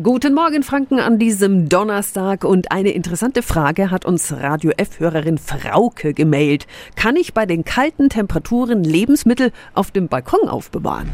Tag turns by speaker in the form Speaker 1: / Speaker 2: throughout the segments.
Speaker 1: Guten Morgen, Franken, an diesem Donnerstag. Und eine interessante Frage hat uns Radio F-Hörerin Frauke gemailt. Kann ich bei den kalten Temperaturen Lebensmittel auf dem Balkon aufbewahren?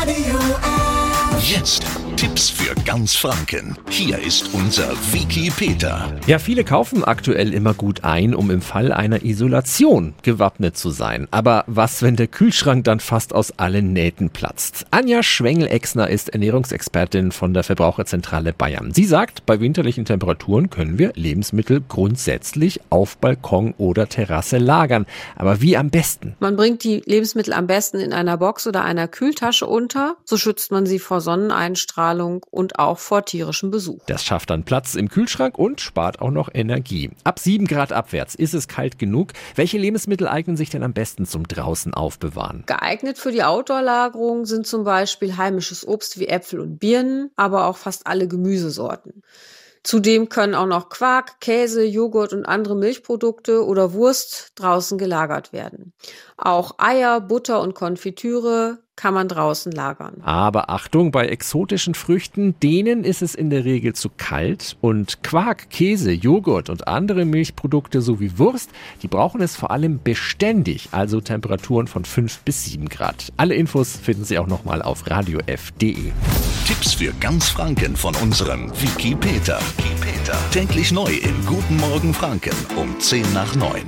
Speaker 2: Radio F. Jetzt Tipps für ganz Franken. Hier ist unser Wiki Peter.
Speaker 3: Ja, viele kaufen aktuell immer gut ein, um im Fall einer Isolation gewappnet zu sein. Aber was, wenn der Kühlschrank dann fast aus allen Nähten platzt? Anja Schwengel-Exner ist Ernährungsexpertin von der Verbraucherzentrale Bayern. Sie sagt, bei winterlichen Temperaturen können wir Lebensmittel grundsätzlich auf Balkon oder Terrasse lagern. Aber wie am besten?
Speaker 4: Man bringt die Lebensmittel am besten in einer Box oder einer Kühltasche unter. So schützt man sie vor Sonneneinstrahlung Ausstrahlung und auch vor tierischem Besuch.
Speaker 3: Das schafft dann Platz im Kühlschrank und spart auch noch Energie. Ab 7 Grad abwärts ist es kalt genug. Welche Lebensmittel eignen sich denn am besten zum draußen aufbewahren?
Speaker 4: Geeignet für die Outdoor-Lagerung sind zum Beispiel heimisches Obst wie Äpfel und Birnen, aber auch fast alle Gemüsesorten. Zudem können auch noch Quark, Käse, Joghurt und andere Milchprodukte oder Wurst draußen gelagert werden. Auch Eier, Butter und Konfitüre kann man draußen lagern.
Speaker 3: Aber Achtung, bei exotischen Früchten, denen ist es in der Regel zu kalt und Quark, Käse, Joghurt und andere Milchprodukte sowie Wurst, die brauchen es vor allem beständig, also Temperaturen von 5 bis 7 Grad. Alle Infos finden Sie auch nochmal auf radiof.de.
Speaker 2: Tipps für ganz Franken von unserem Wiki Peter. Täglich neu im Guten Morgen Franken um 10 nach 9.